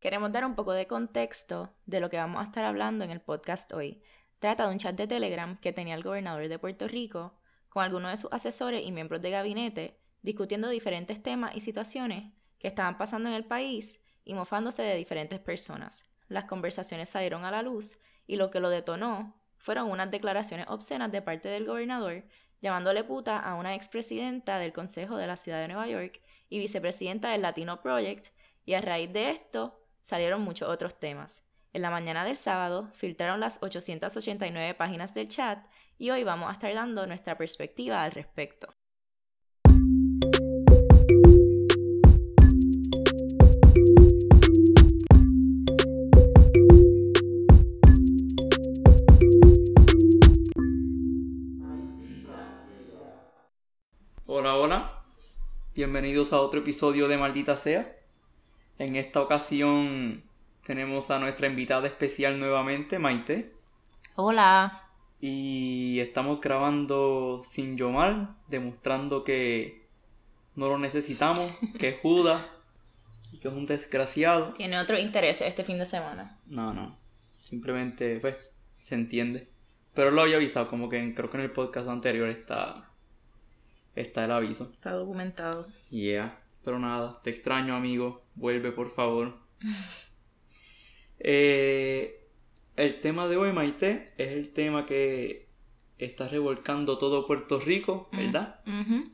Queremos dar un poco de contexto de lo que vamos a estar hablando en el podcast hoy. Trata de un chat de Telegram que tenía el gobernador de Puerto Rico con algunos de sus asesores y miembros de gabinete discutiendo diferentes temas y situaciones que estaban pasando en el país y mofándose de diferentes personas. Las conversaciones salieron a la luz y lo que lo detonó fueron unas declaraciones obscenas de parte del gobernador llamándole puta a una expresidenta del Consejo de la Ciudad de Nueva York y vicepresidenta del Latino Project, y a raíz de esto salieron muchos otros temas. En la mañana del sábado filtraron las 889 páginas del chat y hoy vamos a estar dando nuestra perspectiva al respecto. Hola, hola. Bienvenidos a otro episodio de Maldita Sea. En esta ocasión tenemos a nuestra invitada especial nuevamente, Maite. Hola. Y estamos grabando sin Yomar, demostrando que no lo necesitamos, que es Judas y que es un desgraciado. Tiene otro interés este fin de semana. No, no. Simplemente, pues, se entiende. Pero lo había avisado, como que creo que en el podcast anterior está, está el aviso. Está documentado. Yeah. Pero nada, te extraño, amigo. Vuelve, por favor. Eh, el tema de hoy, Maite, es el tema que está revolcando todo Puerto Rico, ¿verdad? Ujú.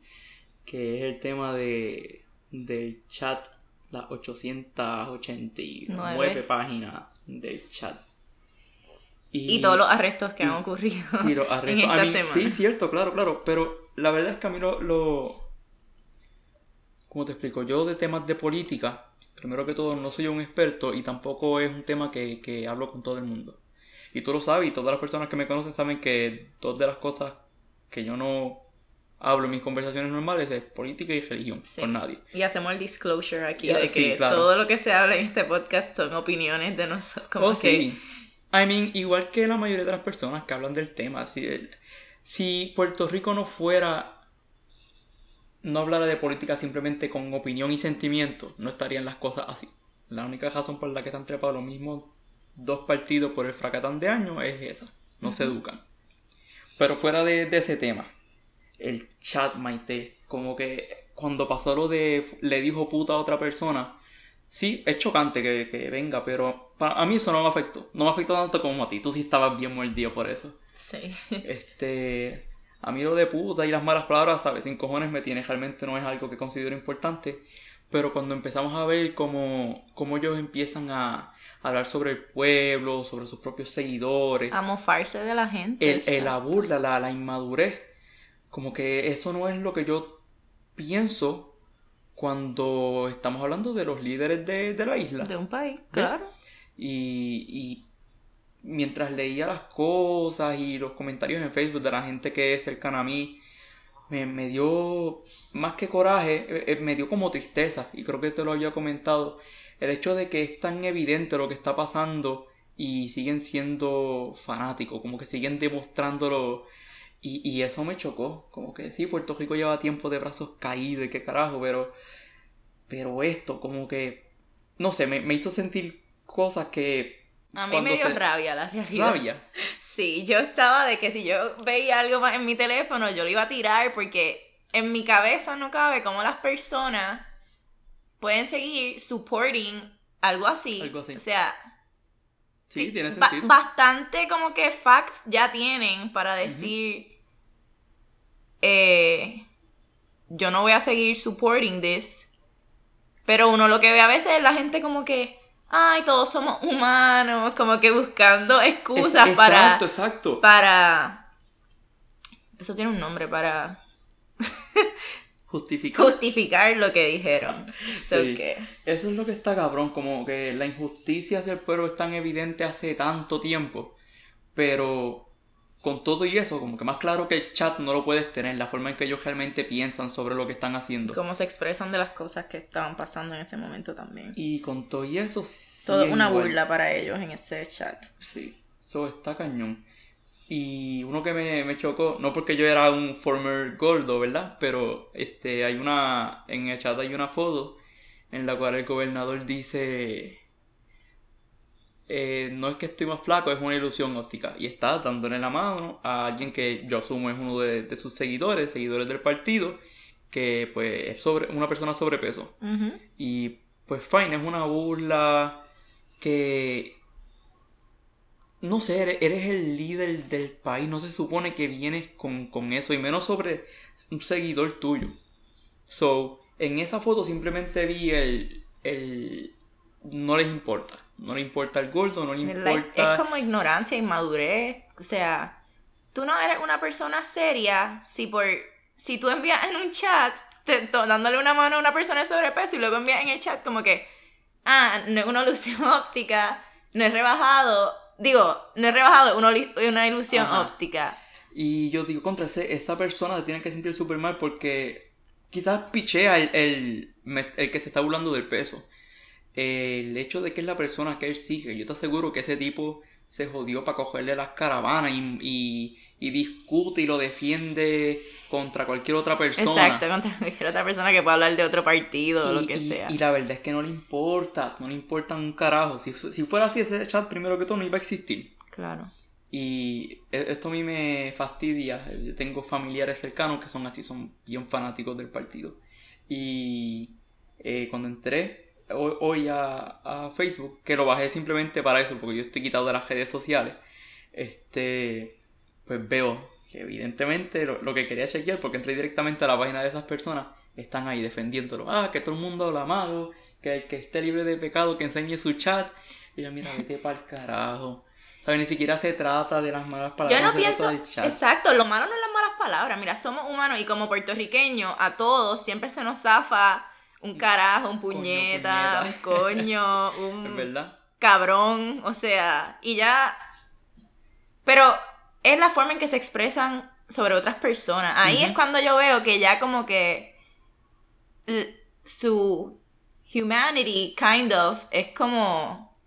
Que es el tema de del chat, las 889 Nueve. páginas del chat. Y, todos los arrestos que han ocurrido Sí, los en arrestos. esta A mí- semana. sí, cierto, claro, claro. Pero la verdad es que a mí lo, lo- ¿Cómo te explico? Yo de temas de política, primero que todo, no soy un experto y tampoco es un tema que, que hablo con todo el mundo. Y tú lo sabes, y todas las personas que me conocen saben que dos de las cosas que yo no hablo en mis conversaciones normales es política y religión, Sí. con nadie. Y hacemos el disclosure aquí de sí, que claro. todo lo que se habla en este podcast son opiniones de nosotros. Como Oh, que sí. I mean, igual que la mayoría de las personas que hablan del tema, si, si Puerto Rico no fuera, no hablara de política simplemente con opinión y sentimiento, no estarían las cosas así. La única razón por la que están trepados los mismos dos partidos por el fracatán de años es esa, no se educan. Pero fuera de, de ese tema, el chat Maite, como que cuando pasó lo de le dijo puta a otra persona, sí, es chocante que, que venga, pero para, a mí eso no me afectó. No me afectó tanto como a ti. Tú sí estabas bien mordido por eso. Sí. Este, a mí lo de puta y las malas palabras, ¿sabes? Sin cojones me tiene, realmente no es algo que considero importante. Pero cuando empezamos a ver cómo, cómo ellos empiezan a hablar sobre el pueblo, sobre sus propios seguidores, A mofarse de la gente. el, el- la burla, la, la inmadurez, como que eso no es lo que yo pienso cuando estamos hablando de los líderes de, de la isla. De un país, claro. Y, y mientras leía las cosas y los comentarios en Facebook de la gente que es cercana a mí, me, me dio más que coraje, eh, eh, me dio como tristeza. Y creo que te lo había comentado. El hecho de que es tan evidente lo que está pasando y siguen siendo fanáticos, como que siguen demostrándolo. Y, y eso me chocó. Como que sí, Puerto Rico lleva tiempo de brazos caídos y qué carajo, pero. Pero esto, como que. No sé, me, me hizo sentir cosas que. A mí me dio se- rabia la realidad. Rabia. Sí, yo estaba de que si yo veía algo más en mi teléfono, yo lo iba a tirar porque en mi cabeza no cabe cómo las personas pueden seguir supporting algo así. Algo así. O sea, Sí, tiene ba- sentido. bastante como que facts ya tienen para decir, eh, yo no voy a seguir supporting this. Pero uno lo que ve a veces es la gente como que, ay, todos somos humanos, como que buscando excusas Es- para Exacto, exacto. para eso tiene un nombre para Justificar. justificar lo que dijeron So Sí. que- Eso es lo que está cabrón, como que la injusticia hacia el pueblo es tan evidente hace tanto tiempo, pero con todo y eso, como que más claro que el chat no lo puedes tener, la forma en que ellos realmente piensan sobre lo que están haciendo. cómo se expresan de las cosas que estaban pasando en ese momento también Y con todo y eso, sí todo es una igual. burla para ellos en ese chat Sí, eso está cañón. Y uno que me, me chocó, no porque yo era un former gordo, ¿verdad? Pero este hay una, en el chat hay una foto en la cual el gobernador dice eh, no es que estoy más flaco, es una ilusión óptica. Y está dándole la mano a alguien que yo asumo es uno de, sus seguidores, seguidores del partido, que pues es sobre, una persona sobrepeso. Y pues fine, es una burla que... No sé, eres, el líder del país, no se supone que vienes con, con eso, y menos sobre un seguidor tuyo. So, en esa foto simplemente vi el, el... No les importa no le importa el gordo, no le importa... es como ignorancia, inmadurez. O sea, tú no eres una persona seria si por... Si tú envías en un chat dándole una mano a una persona de sobrepeso y luego envías en el chat como que... Ah, no es una ilusión óptica, no es rebajado. Digo, no es rebajado, una, una ilusión óptica. Y yo digo, contra ese, esa persona se tiene que sentir súper mal porque quizás pichea el, el, el, que se está burlando del peso el hecho de que es la persona que él sigue, yo te aseguro que ese tipo se jodió para cogerle las caravanas y, y, discute y lo defiende contra cualquier otra persona. Exacto, contra cualquier otra persona que pueda hablar de otro partido o lo que sea. Y la verdad es que no le importa, no le importa un carajo. Si, si fuera así, ese chat primero que todo no iba a existir. Claro. Y e, esto a mí me fastidia. Yo tengo familiares cercanos que son así, son bien fanáticos del partido. Y eh, cuando entré hoy a, Facebook, que lo bajé simplemente para eso, porque yo estoy quitado de las redes sociales, este, pues veo que evidentemente lo, que quería chequear, porque entré directamente a la página de esas personas, están ahí defendiéndolo. Ah, que todo el mundo habla malo, que el que esté libre de pecado, que enseñe su chat. Y yo, mira, vete para el carajo. ¿Sabes? Ni siquiera se trata de las malas palabras. Yo no pienso. Exacto, lo malo no es las malas palabras. Mira, somos humanos y como puertorriqueños, a todos siempre se nos zafa un carajo, un puñeta, un coño, un verdad? cabrón, o sea, y ya... Pero es la forma en que se expresan sobre otras personas. Ahí es cuando yo veo que ya como que su humanity, kind of, es como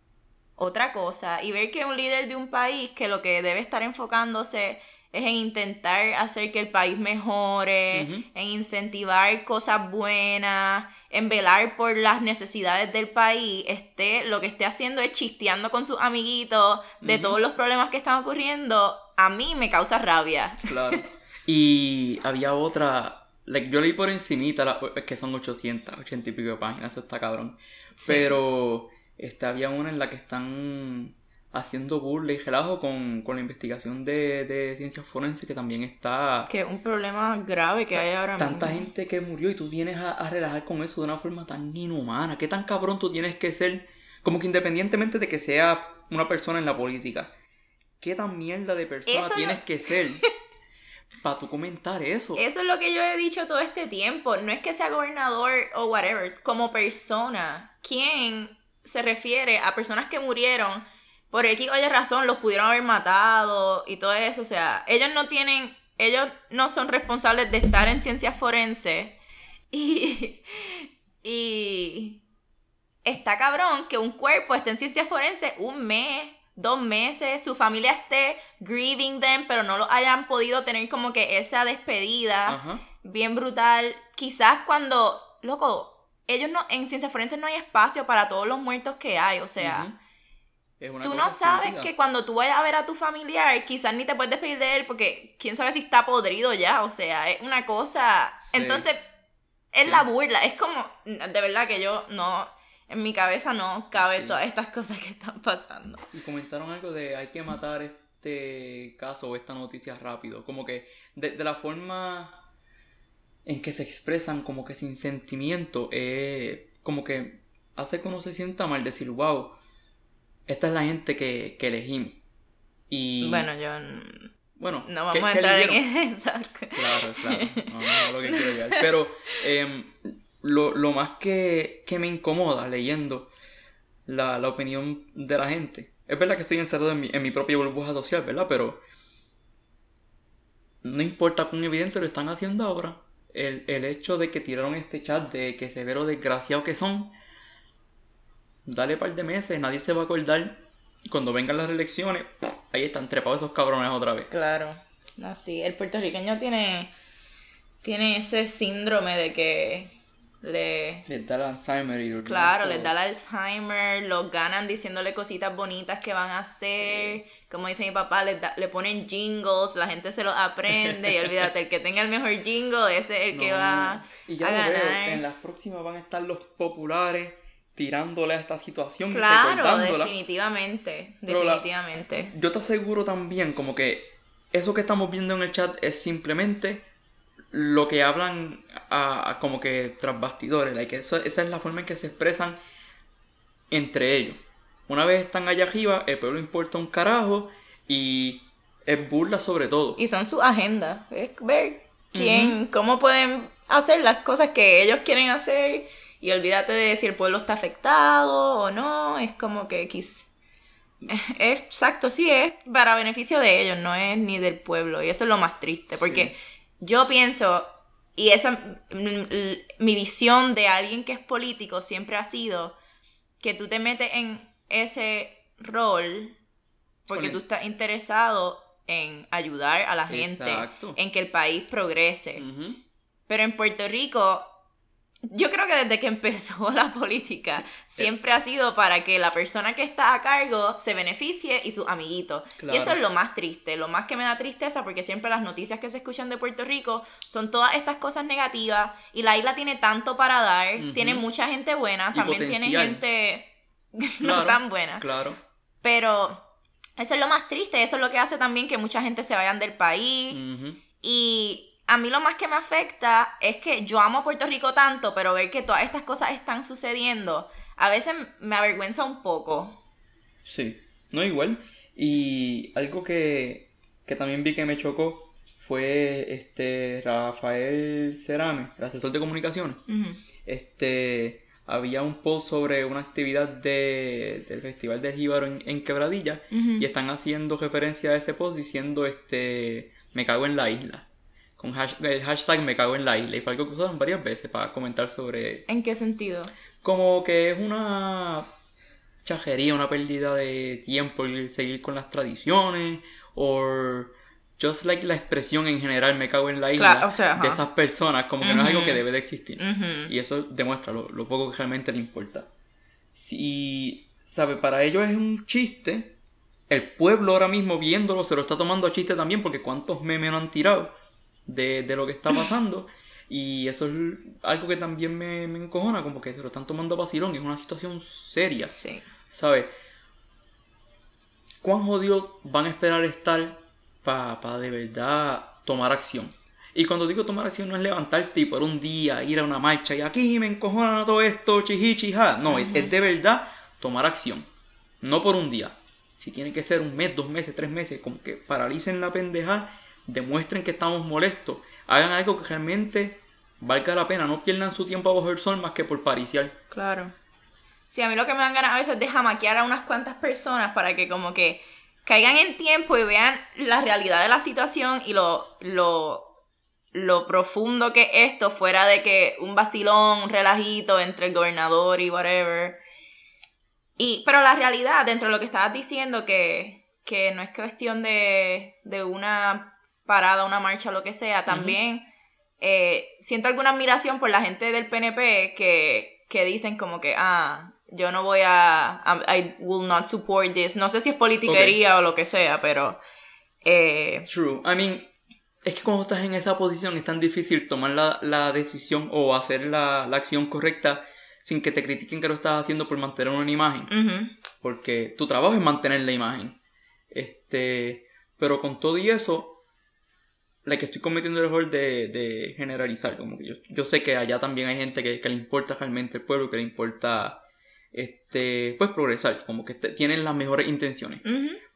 otra cosa. Y ver que un líder de un país que lo que debe estar enfocándose es en intentar hacer que el país mejore, en incentivar cosas buenas, en velar por las necesidades del país, esté, lo que esté haciendo es chisteando con sus amiguitos de todos los problemas que están ocurriendo, a mí me causa rabia. Claro. Y había otra, yo leí por encimita, es que son 800, 80 y pico de páginas, eso está cabrón. Pero este, había una en la que están haciendo burla y relajo con, la investigación de, de ciencias forenses que también está... Que es un problema grave que hay ahora mismo. Tanta gente que murió y tú vienes a, relajar con eso de una forma tan inhumana. ¿Qué tan cabrón tú tienes que ser? Como que independientemente de que sea una persona en la política. ¿Qué tan mierda de persona tienes que ser? para tú comentar eso. Eso es lo que yo he dicho todo este tiempo. No es que sea gobernador o whatever, como persona. ¿Quién se refiere a personas que murieron por X oye razón los pudieron haber matado y todo eso. O sea, ellos no tienen, ellos no son responsables de estar en ciencias forenses. Y, y está cabrón que un cuerpo esté en ciencias forenses un mes, dos meses, su familia esté grieving them, pero no lo hayan podido tener como que esa despedida bien brutal. Quizás cuando, loco, ellos no, en ciencias forenses no hay espacio para todos los muertos que hay, o sea tú no sabes que cuando tú vayas a ver a tu familiar, quizás ni te puedes despedir de él porque quién sabe si está podrido ya, o sea, es una cosa... Entonces, es la burla, es como, de verdad que yo no, en mi cabeza no cabe todas estas cosas que están pasando. Y comentaron algo de hay que matar este caso o esta noticia rápido, como que de, la forma en que se expresan como que sin sentimiento, eh, como que hace que uno se sienta mal decir, wow, esta es la gente que, que elegimos. Y... Bueno, yo... Bueno, no vamos a entrar en eso. Claro, claro. No, no, lo que quiero llegar. Pero em, lo, lo, más que, que, me incomoda leyendo la, la, opinión de la gente. Es verdad que estoy encerrado en mi, en mi propia burbuja social, ¿verdad? Pero no importa cuán evidente lo están haciendo ahora. El, el hecho de que tiraron este chat de que severo desgraciado que son dale un par de meses, nadie se va a acordar. Y cuando vengan las elecciones, ahí están trepados esos cabrones otra vez. Claro. Así, el puertorriqueño tiene, tiene ese síndrome de que le... Les da el Alzheimer y Claro, les da el Alzheimer, los ganan diciéndole cositas bonitas que van a hacer. Como dice mi papá, les da- le ponen jingles, la gente se los aprende. Y olvídate, el que tenga el mejor jingle, ese es el que va y ya a lo ganar. veo, en las próximas van a estar los populares tirándole a esta situación Claro, definitivamente, la- definitivamente. Yo te aseguro también como que eso que estamos viendo en el chat es simplemente lo que hablan a, a como que tras bastidores. like, eso- esa es la forma en que se expresan entre ellos. Una vez están allá arriba, el pueblo importa un carajo y es burla sobre todo. Y son sus agendas, es ver quién, cómo pueden hacer las cosas que ellos quieren hacer y olvídate de si el pueblo está afectado o no, es como que exacto, sí, es para beneficio de ellos, no es ni del pueblo y eso es lo más triste, porque yo pienso, y esa, mm, l- mi visión de alguien que es político siempre ha sido que tú te metes en ese rol porque tú estás interesado en ayudar a la gente, Exacto. en que el país progrese. Pero en Puerto Rico, yo creo que desde que empezó la política, siempre ha sido para que la persona que está a cargo se beneficie y sus amiguitos. Claro. Y eso es lo más triste, lo más que me da tristeza, porque siempre las noticias que se escuchan de Puerto Rico son todas estas cosas negativas y la isla tiene tanto para dar, tiene mucha gente buena, Y también tiene gente no tan buena. Claro. Pero eso es lo más triste, eso es lo que hace también que mucha gente se vayan del país. Y a mí lo más que me afecta es que yo amo a Puerto Rico tanto, pero ver que todas estas cosas están sucediendo, a veces me avergüenza un poco. Sí, no igual. Y algo que, que también vi que me chocó fue este Rafael Cerame, el asesor de comunicaciones. Ujú. Este había un post sobre una actividad de, del Festival del Jíbaro en, en Quebradilla y están haciendo referencia a ese post diciendo este me cago en la isla. Con hash- el hashtag me cago en la isla. Y fue algo que usaron varias veces para comentar sobre ¿En qué sentido? como que es una chajería, una pérdida de tiempo el seguir con las tradiciones o just like la expresión en general me cago en la isla Claro, o sea, ajá. de esas personas como que no es algo que debe de existir y eso demuestra lo, lo poco que realmente le importa si sabe para ellos es un chiste el pueblo ahora mismo viéndolo se lo está tomando a chiste también porque cuántos memes no han tirado de, de lo que está pasando y eso es algo que también me, me encojona como que se lo están tomando a vacilón es una situación seria Sí. ¿sabes? ¿Cuán jodidos van a esperar estar para de verdad tomar acción? Y cuando digo tomar acción no es levantarte y por un día ir a una marcha y aquí me encojonan todo esto, chiji, chija. No, es- es de verdad tomar acción. No por un día. Si tiene que ser un mes, dos meses, tres meses, como que paralicen la pendeja, demuestren que estamos molestos, hagan algo que realmente valga la pena, no pierdan su tiempo bajo el sol más que por pariciar. Claro. Sí, a mí lo que me dan ganas a veces es de jamaquear a unas cuantas personas para que como que caigan en tiempo y vean la realidad de la situación y lo, lo, lo profundo que es esto, fuera de que un vacilón, un relajito entre el gobernador y whatever. Y, pero la realidad, dentro de lo que estabas diciendo, que, que no es cuestión de, de una parada, una marcha, lo que sea, también eh, siento alguna admiración por la gente del PNP que, que dicen como que, ah, yo no voy a, I will not support this. No sé si es politiquería o lo que sea, pero... eh, True. I mean, es que cuando estás en esa posición es tan difícil tomar la, la decisión o hacer la, la acción correcta sin que te critiquen que lo estás haciendo por mantener una imagen. Porque tu trabajo es mantener la imagen. Este. Pero con todo y eso, la que estoy cometiendo el error de, de generalizar. Como que yo, yo sé que allá también hay gente que, que le importa realmente el pueblo, que le importa este pues progresar, como que te- tienen las mejores intenciones.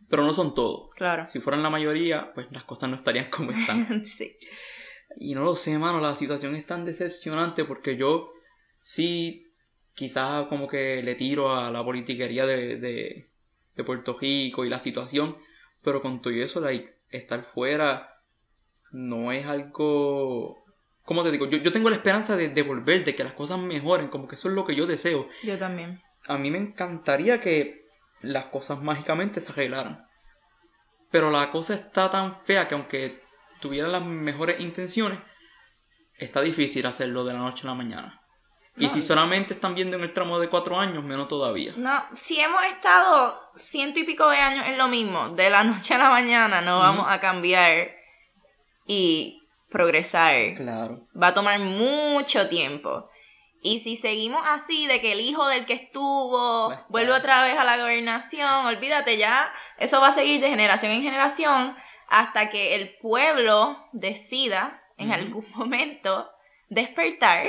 Pero no son todos. claro. Si fueran la mayoría, pues las cosas no estarían como están. sí. Y no lo sé, mano, la situación es tan decepcionante porque yo sí, quizás como que le tiro a la politiquería de, de, de Puerto Rico y la situación, pero con todo eso, like, estar fuera no es algo... ¿Cómo te digo? Yo, yo tengo la esperanza de, de volver, de que las cosas mejoren, como que eso es lo que yo deseo. Yo también. A mí me encantaría que las cosas mágicamente se arreglaran. Pero la cosa está tan fea que aunque tuviera las mejores intenciones, está difícil hacerlo de la noche a la mañana. Y si solamente están viendo en el tramo de cuatro años, menos todavía. No, si hemos estado ciento y pico de años en lo mismo, de la noche a la mañana no vamos a cambiar y progresar. Claro. Va a tomar mucho tiempo. Y si seguimos así, de que el hijo del que estuvo vuelve otra vez a la gobernación, olvídate ya, eso va a seguir de generación en generación hasta que el pueblo decida en algún momento despertar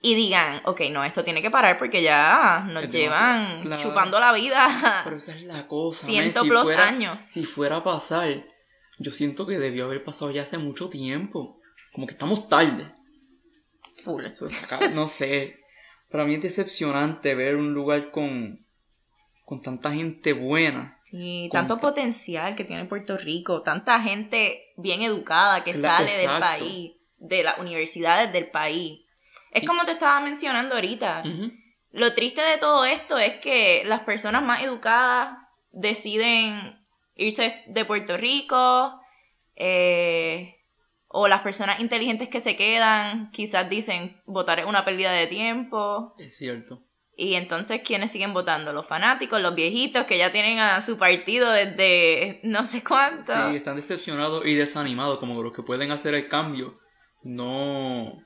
y digan, ok, no, esto tiene que parar porque ya nos llevan claro. chupando la vida Pero esa es la cosa. ciento si plus fuera- años. Si fuera a pasar, yo siento que debió haber pasado ya hace mucho tiempo. Como que estamos tarde. Full. No sé. Para mí es decepcionante ver un lugar con, con tanta gente buena. Sí, tanto ta- potencial que tiene Puerto Rico, tanta gente bien educada que sale del país, de las universidades del país. Es Y- como te estaba mencionando ahorita. Lo triste de todo esto es que las personas más educadas deciden irse de Puerto Rico, eh, o las personas inteligentes que se quedan quizás dicen votar es una pérdida de tiempo. Es cierto. Y entonces, ¿quiénes siguen votando? Los fanáticos, los viejitos que ya tienen a su partido desde no sé cuánto. Sí, están decepcionados y desanimados, como los que pueden hacer el cambio. No.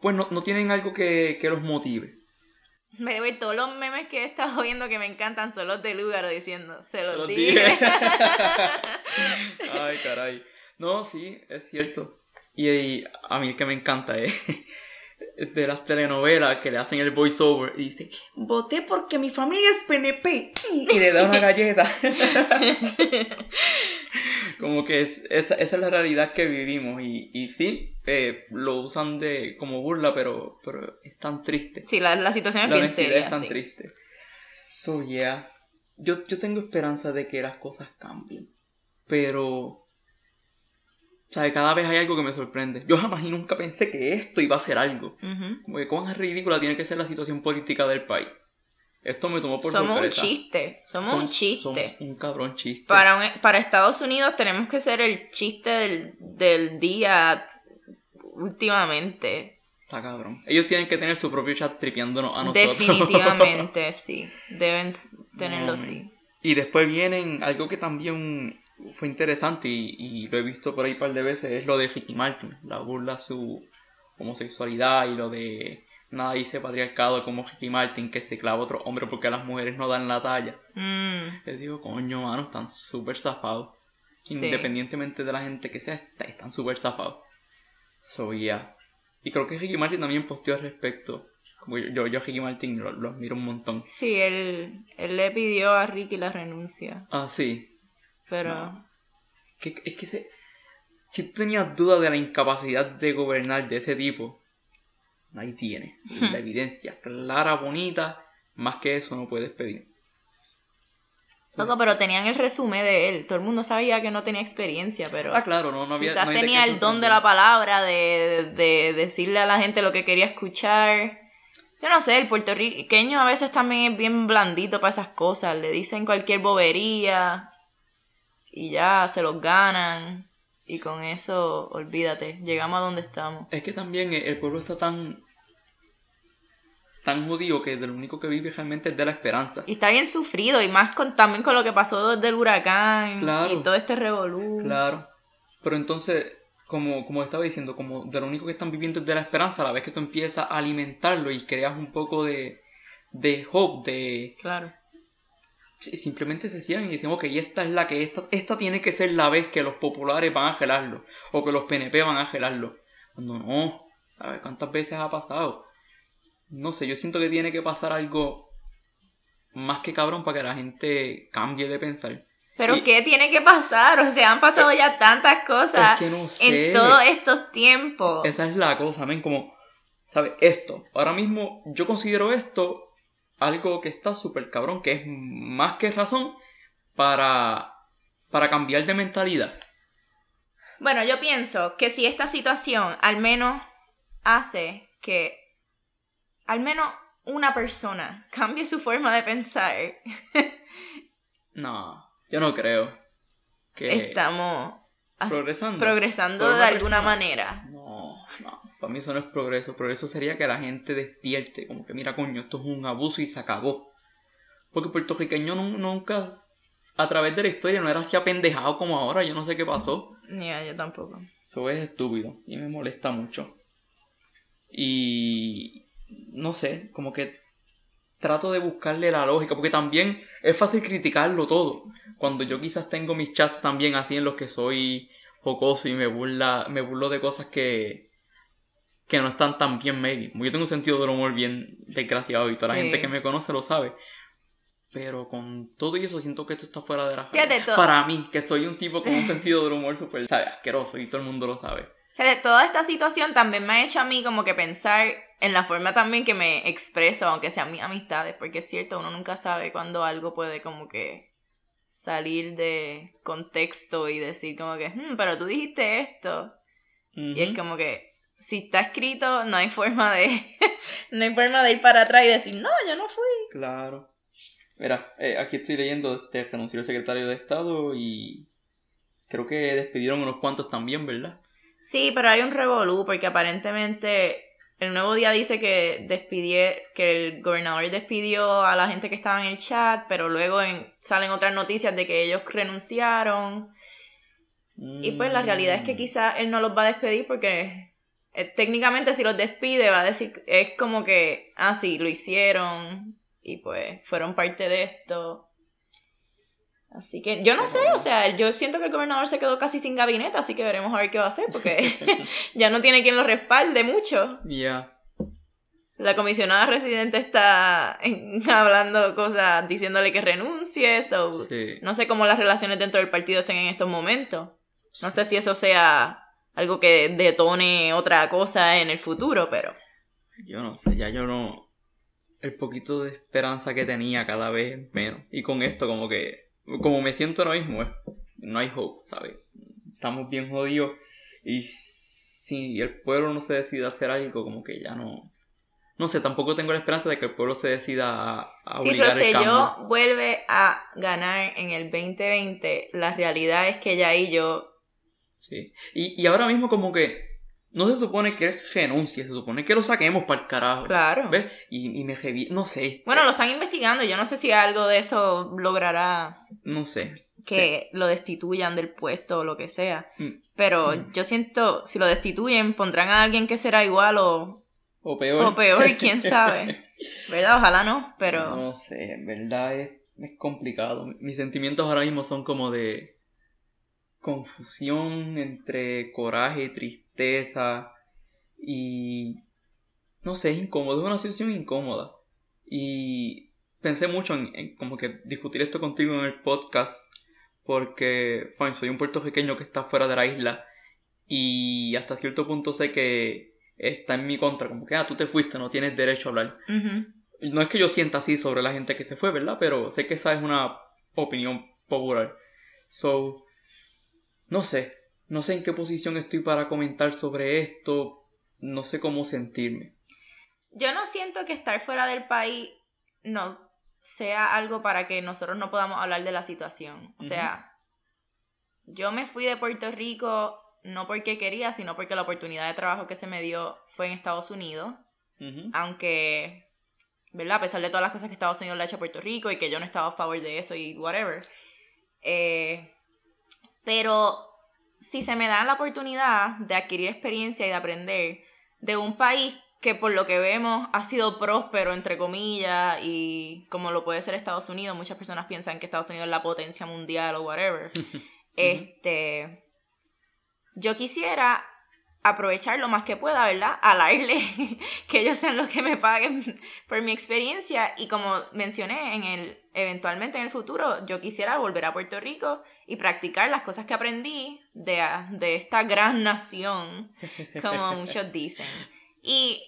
Pues no, no tienen algo que, que los motive. Me debo todos los memes que he estado viendo que me encantan son los de Lugaro diciendo, se los, dije. dije. Ay, caray. No, sí, es cierto. Y, y a mí el que me encanta es de las telenovelas que le hacen el voiceover y dice, voté porque mi familia es PNP y le da una galleta. como que es, esa, esa es la realidad que vivimos y, y sí, eh, lo usan de como burla, pero, pero es tan triste. sí, la, la situación es La bien seria. es tan sí. triste. So, yeah. Yo, yo tengo esperanza de que las cosas cambien. Pero. ¿Sabes? Cada vez hay algo que me sorprende. Yo jamás y nunca pensé que esto iba a ser algo. Ujú. Como que cuán ridícula tiene que ser la situación política del país. Esto me tomó por Somos un sorpresa. chiste, somos un chiste. Somos un cabrón chiste. Para, un- para Estados Unidos tenemos que ser el chiste del, del día últimamente. Está cabrón. Ellos tienen que tener su propio chat tripeándonos a nosotros. Definitivamente, sí. Deben tenerlo, sí. Y después vienen algo que también fue interesante y, y lo he visto por ahí un par de veces, es lo de Ricky Martin, la burla a su homosexualidad y lo de nada dice patriarcado como Ricky Martin que se clava a otro hombre porque las mujeres no dan la talla. Mm, Les digo, coño, mano, están súper zafados. Sí. Independientemente de la gente que sea, est- están súper zafados. So, yeah. Y creo que Ricky Martin también posteó al respecto. Como yo, yo, yo a Ricky Martin lo, lo admiro un montón. sí, él, él le pidió a Ricky la renuncia, Ah, sí. Pero... No. Que, es que se, si tú tenías duda de la incapacidad de gobernar de ese tipo, ahí tiene la evidencia clara, bonita. Más que eso no puedes pedir. Loco, pero tenían el resumen de él. Todo el mundo sabía que no tenía experiencia, pero Ah, claro, no, no había. quizás no tenía el don de la palabra, de, de decirle a la gente lo que quería escuchar. Yo no sé, el puertorriqueño a veces también es bien blandito para esas cosas. Le dicen cualquier bobería y ya se los ganan. Y con eso, olvídate, llegamos a donde estamos. Es que también el pueblo está tan. tan jodido que de lo único que vive realmente es de la esperanza. Y está bien sufrido, y más con, también con lo que pasó desde el huracán Claro. y todo este revolú. Claro. Pero entonces, como, como estaba diciendo, como de lo único que están viviendo es de la esperanza, a la vez que tú empiezas a alimentarlo y creas un poco de, de hope, de... Claro. Simplemente se cierran y dicen, ok, esta es la que, esta, esta tiene que ser la vez que los populares van a gelarlo, o que los PNP van a gelarlo. Cuando no, ¿sabes? ¿Cuántas veces ha pasado? No sé, yo siento que tiene que pasar algo más que cabrón para que la gente cambie de pensar. Pero Y- ¿qué tiene que pasar? O sea, han pasado ya tantas cosas es que no sé. en todos estos tiempos. Esa es la cosa, men, como, ¿sabes? Esto, ahora mismo yo considero esto algo que está súper cabrón, que es más que razón para, para cambiar de mentalidad. Bueno, yo pienso que si esta situación al menos hace que al menos una persona cambie su forma de pensar, No, yo no creo que estamos progresando. progresando de una alguna persona. manera. No, no. Para mí eso no es progreso. Progreso sería que la gente despierte. Como que, mira, coño, esto es un abuso y se acabó. Porque puertorriqueño nunca, a través de la historia, no era así apendejado como ahora. Yo no sé qué pasó. Ni yo tampoco. Eso es estúpido y me molesta mucho. Y no sé, como que trato de buscarle la lógica, porque también es fácil criticarlo todo. Cuando yo quizás tengo mis chats también así en los que soy jocoso y me burla, me burlo de cosas que, que no están tan bien maybe. Yo tengo un sentido del humor bien desgraciado y toda la gente que me conoce lo sabe. Pero con todo eso siento que esto está fuera de la fe. Para mí, que soy un tipo con un sentido del humor súper asqueroso y todo el mundo lo sabe. De toda esta situación también me ha hecho a mí como que pensar en la forma también que me expreso, aunque sean mis amistades, porque es cierto, uno nunca sabe cuándo algo puede como que salir de contexto y decir como que, hmm, pero tú dijiste esto. Y es como que, si está escrito, no hay forma de, no hay forma de ir para atrás y decir, no, yo no fui. Claro. Mira, eh, aquí estoy leyendo, este, renunció el secretario de Estado y creo que despidieron unos cuantos también, ¿verdad? Sí, pero hay un revolú porque aparentemente el nuevo día dice que despidió, que el gobernador despidió a la gente que estaba en el chat, pero luego salen otras noticias de que ellos renunciaron. Y pues la realidad es que mm. quizás él no los va a despedir porque eh, técnicamente si los despide va a decir, es como que, ah, sí, lo hicieron y pues fueron parte de esto. Así que yo no sé, o sea, yo siento que el gobernador se quedó casi sin gabinete, así que veremos a ver qué va a hacer, porque ya no tiene quien lo respalde mucho. Ya. La comisionada residente está hablando cosas, diciéndole que renuncie, so, no sé cómo las relaciones dentro del partido estén en estos momentos. No sé si eso sea algo que detone otra cosa en el futuro, pero... Yo no sé, ya yo no... El poquito de esperanza que tenía cada vez menos. Y con esto como que como me siento ahora mismo, no hay hope, ¿sabes? Estamos bien jodidos y si el pueblo no se decide a hacer algo, como que ya no... No sé, tampoco tengo la esperanza de que el pueblo se decida a, a si Rosselló vuelve a ganar en el 2020, la realidad es que ya y yo... Sí. Y, y ahora mismo como que no se supone que renuncie, se supone que lo saquemos para el carajo. Claro. ¿Ves? Y, y me no sé. Bueno, lo están investigando, yo no sé si algo de eso logrará. No sé. Que lo destituyan del puesto o lo que sea. Mm. Pero mm. yo siento, si lo destituyen, pondrán a alguien que será igual o. O peor. O peor, quién sabe. ¿Verdad? Ojalá no, pero. No sé, en verdad es, es complicado. Mis sentimientos ahora mismo son como de confusión entre coraje y tristeza y no sé, es incómodo, es una situación incómoda. Y pensé mucho en, como que discutir esto contigo en el podcast porque soy un puertorriqueño que está fuera de la isla y hasta cierto punto sé que está en mi contra, como que, ah, tú te fuiste, no tienes derecho a hablar. No es que yo sienta así sobre la gente que se fue, ¿verdad? Pero sé que esa es una opinión popular. So, no sé, no sé en qué posición estoy para comentar sobre esto, no sé cómo sentirme. Yo no siento que estar fuera del país no sea algo para que nosotros no podamos hablar de la situación. O sea, yo me fui de Puerto Rico no porque quería, sino porque la oportunidad de trabajo que se me dio fue en Estados Unidos. Aunque, ¿verdad? A pesar de todas las cosas que Estados Unidos le ha hecho a Puerto Rico y que yo no estaba a favor de eso y whatever. Eh, pero si se me da la oportunidad de adquirir experiencia y de aprender de un país que por lo que vemos ha sido próspero, entre comillas, y como lo puede ser Estados Unidos, muchas personas piensan que Estados Unidos es la potencia mundial o whatever. este, yo quisiera aprovechar lo más que pueda, ¿verdad? Al aire, que ellos sean los que me paguen por mi experiencia y como mencioné en el eventualmente en el futuro yo quisiera volver a Puerto Rico y practicar las cosas que aprendí de, de esta gran nación, como muchos dicen. Y,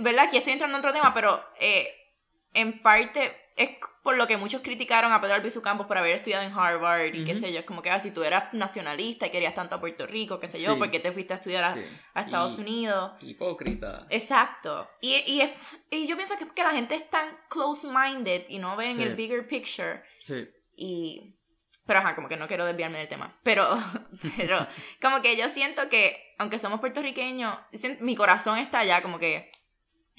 ¿verdad? Aquí estoy entrando en otro tema, pero eh, en parte es por lo que muchos criticaron a Pedro Albizu Campos por haber estudiado en Harvard y qué sé yo, es como que ah, si tú eras nacionalista y querías tanto a Puerto Rico, qué sé yo, porque te fuiste a estudiar a, Estados Unidos. Hipócrita. Exacto. Y, y, y yo pienso que, que la gente es tan close-minded y no ven el bigger picture. Sí. Y Pero ajá, como que no quiero desviarme del tema. Pero, pero como que yo siento que, aunque somos puertorriqueños, mi corazón está allá, como que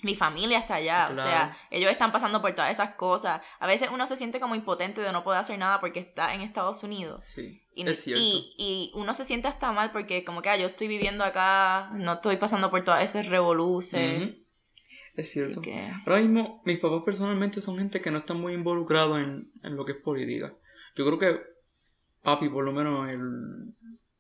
mi familia está allá. O sea, ellos están pasando por todas esas cosas. A veces uno se siente como impotente de no poder hacer nada porque está en Estados Unidos. Sí. Y, es cierto. Y, uno se siente hasta mal porque como que ah, yo estoy viviendo acá, no estoy pasando por todas esas revoluciones. Es cierto. Ahora mismo, mis papás personalmente son gente que no están muy involucrados en, en lo que es política. Yo creo que papi, por lo menos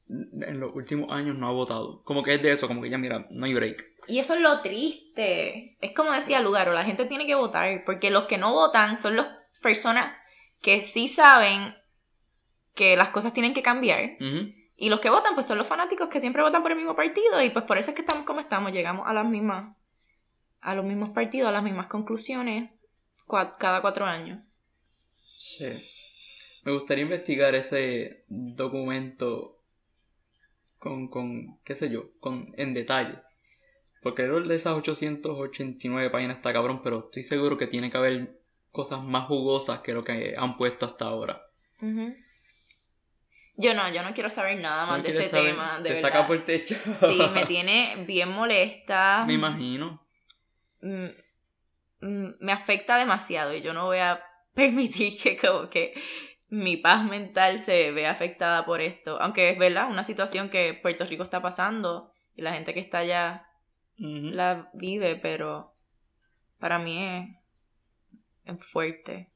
en los últimos años no ha votado. Como que es de eso, como que ya mira, no hay break. Y eso es lo triste. Es como decía Lugaro, la gente tiene que votar, porque los que no votan son las personas que sí saben que las cosas tienen que cambiar. Y los que votan, pues son los fanáticos que siempre votan por el mismo partido. Y pues por eso es que estamos como estamos. Llegamos a las mismas. a los mismos partidos, a las mismas conclusiones. cada cuatro años. Sí. Me gustaría investigar ese documento con, con qué sé yo, con, en detalle. Porque el de esas 889 páginas está cabrón, pero estoy seguro que tiene que haber cosas más jugosas que lo que han puesto hasta ahora. Yo no, yo no quiero saber nada más de este tema, de te saca por el techo. sí, me tiene bien molesta. Me imagino. Mm, mm, me afecta demasiado y yo no voy a permitir que como que mi paz mental se ve afectada por esto. Aunque es verdad, una situación que Puerto Rico está pasando y la gente que está allá la vive, pero para mí es, fuerte.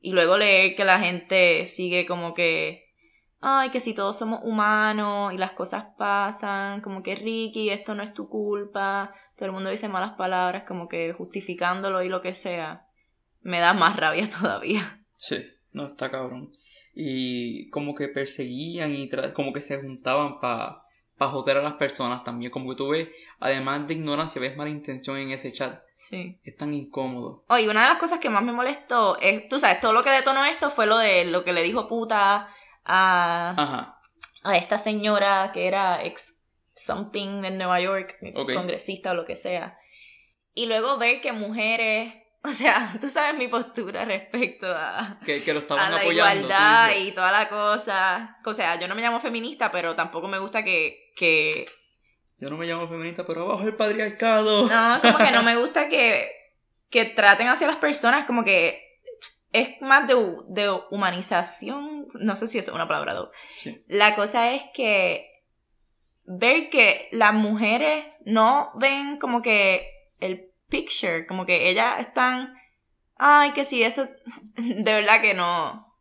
Y luego leer que la gente sigue como que, ay, que si todos somos humanos y las cosas pasan, como que Ricky, esto no es tu culpa, todo el mundo dice malas palabras, como que justificándolo y lo que sea, me da más rabia todavía. Sí. No, está cabrón. Y como que perseguían y como que se juntaban para pa joder a las personas también. Como que tú ves, además de ignorancia, ves mala intención en ese chat. Sí. Es tan incómodo. Oye, una de las cosas que más me molestó es, tú sabes, todo lo que detonó esto fue lo de lo que le dijo puta a, Ajá. a esta señora que era ex something en Nueva York, congresista o lo que sea. Y luego ver que mujeres o sea, tú sabes mi postura respecto a, que, que lo a la igualdad y toda la cosa. O sea, yo no me llamo feminista, pero tampoco me gusta que, que... Yo no me llamo feminista, pero abajo el patriarcado. No, como que no me gusta que, que traten hacia las personas como que es más de, de humanización. No sé si es una palabra. Sí. La cosa es que ver que las mujeres no ven como que el picture, como que ellas están, ay, que sí, eso, de verdad que no,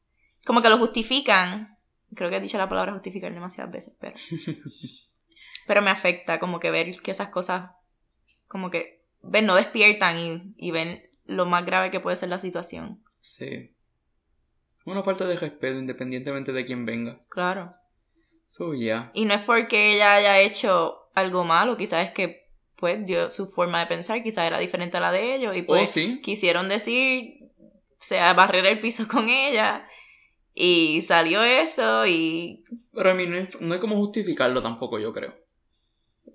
como que lo justifican. Creo que he dicho la palabra justificar demasiadas veces, pero... pero me afecta como que ver que esas cosas, como que, ven, no despiertan y, y ven lo más grave que puede ser la situación. Sí. Una falta de respeto independientemente de quién venga. Claro. So, yeah. Y no es porque ella haya hecho algo malo, quizás es que pues dio su forma de pensar, quizá era diferente a la de ellos, y oh, pues quisieron decir, sea, barrer el piso con ella, y salió eso, y... Pero a mí no hay, como justificarlo tampoco, yo creo.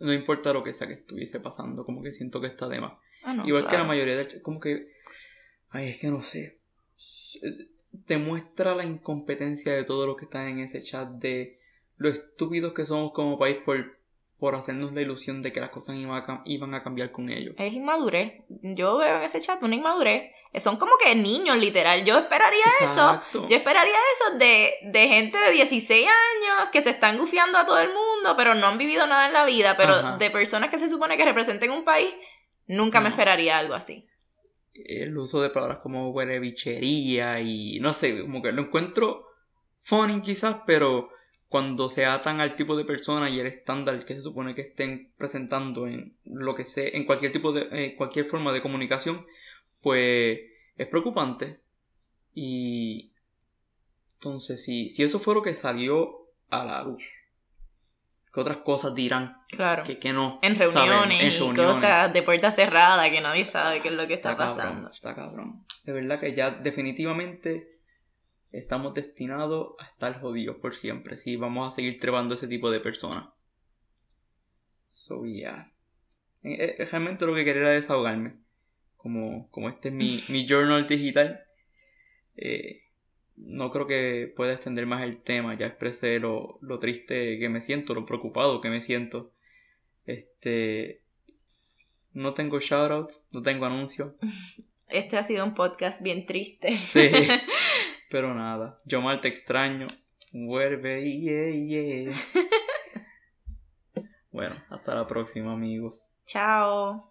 No importa lo que sea que estuviese pasando, como que siento que está de más. Ah, Igual que la mayoría de... Como que... Ay, es que no sé. Te muestra la incompetencia de todos los que están en ese chat, de lo estúpidos que somos como país por por hacernos la ilusión de que las cosas iban a, cambiar con ellos. Es inmadurez. Yo veo en ese chat una inmadurez. Son como que niños, literal. Yo esperaría eso. Yo esperaría eso de, de, gente de 16 años que se están gufiando a todo el mundo, pero no han vivido nada en la vida. Pero de personas que se supone que representen un país, nunca me esperaría algo así. El uso de palabras como bichería y no sé, como que lo encuentro funny quizás, pero cuando se atan al tipo de persona y el estándar que se supone que estén presentando en lo que sea, en cualquier tipo de, eh, cualquier forma de comunicación, pues es preocupante. Y entonces, si, si eso fue lo que salió a la luz, ¿qué otras cosas dirán? Claro. Que, que no. En reuniones, y cosas de puerta cerrada que nadie sabe qué es lo que está, pasando. está cabrón. De verdad que ya definitivamente estamos destinados a estar jodidos por siempre si vamos a seguir trebando ese tipo de personas. So yeah. Eh, eh, eh, realmente lo que quería era desahogarme. Como, como este es mi, mi journal digital. No creo que pueda extender más el tema. Ya expresé lo, lo, triste que me siento, lo preocupado que me siento. Este. No tengo shoutouts, no tengo anuncios. Este ha sido un podcast bien triste. Sí. Pero nada, yo mal te extraño. Vuelve, yeah, yeah. bueno, hasta la próxima, amigos. Chao.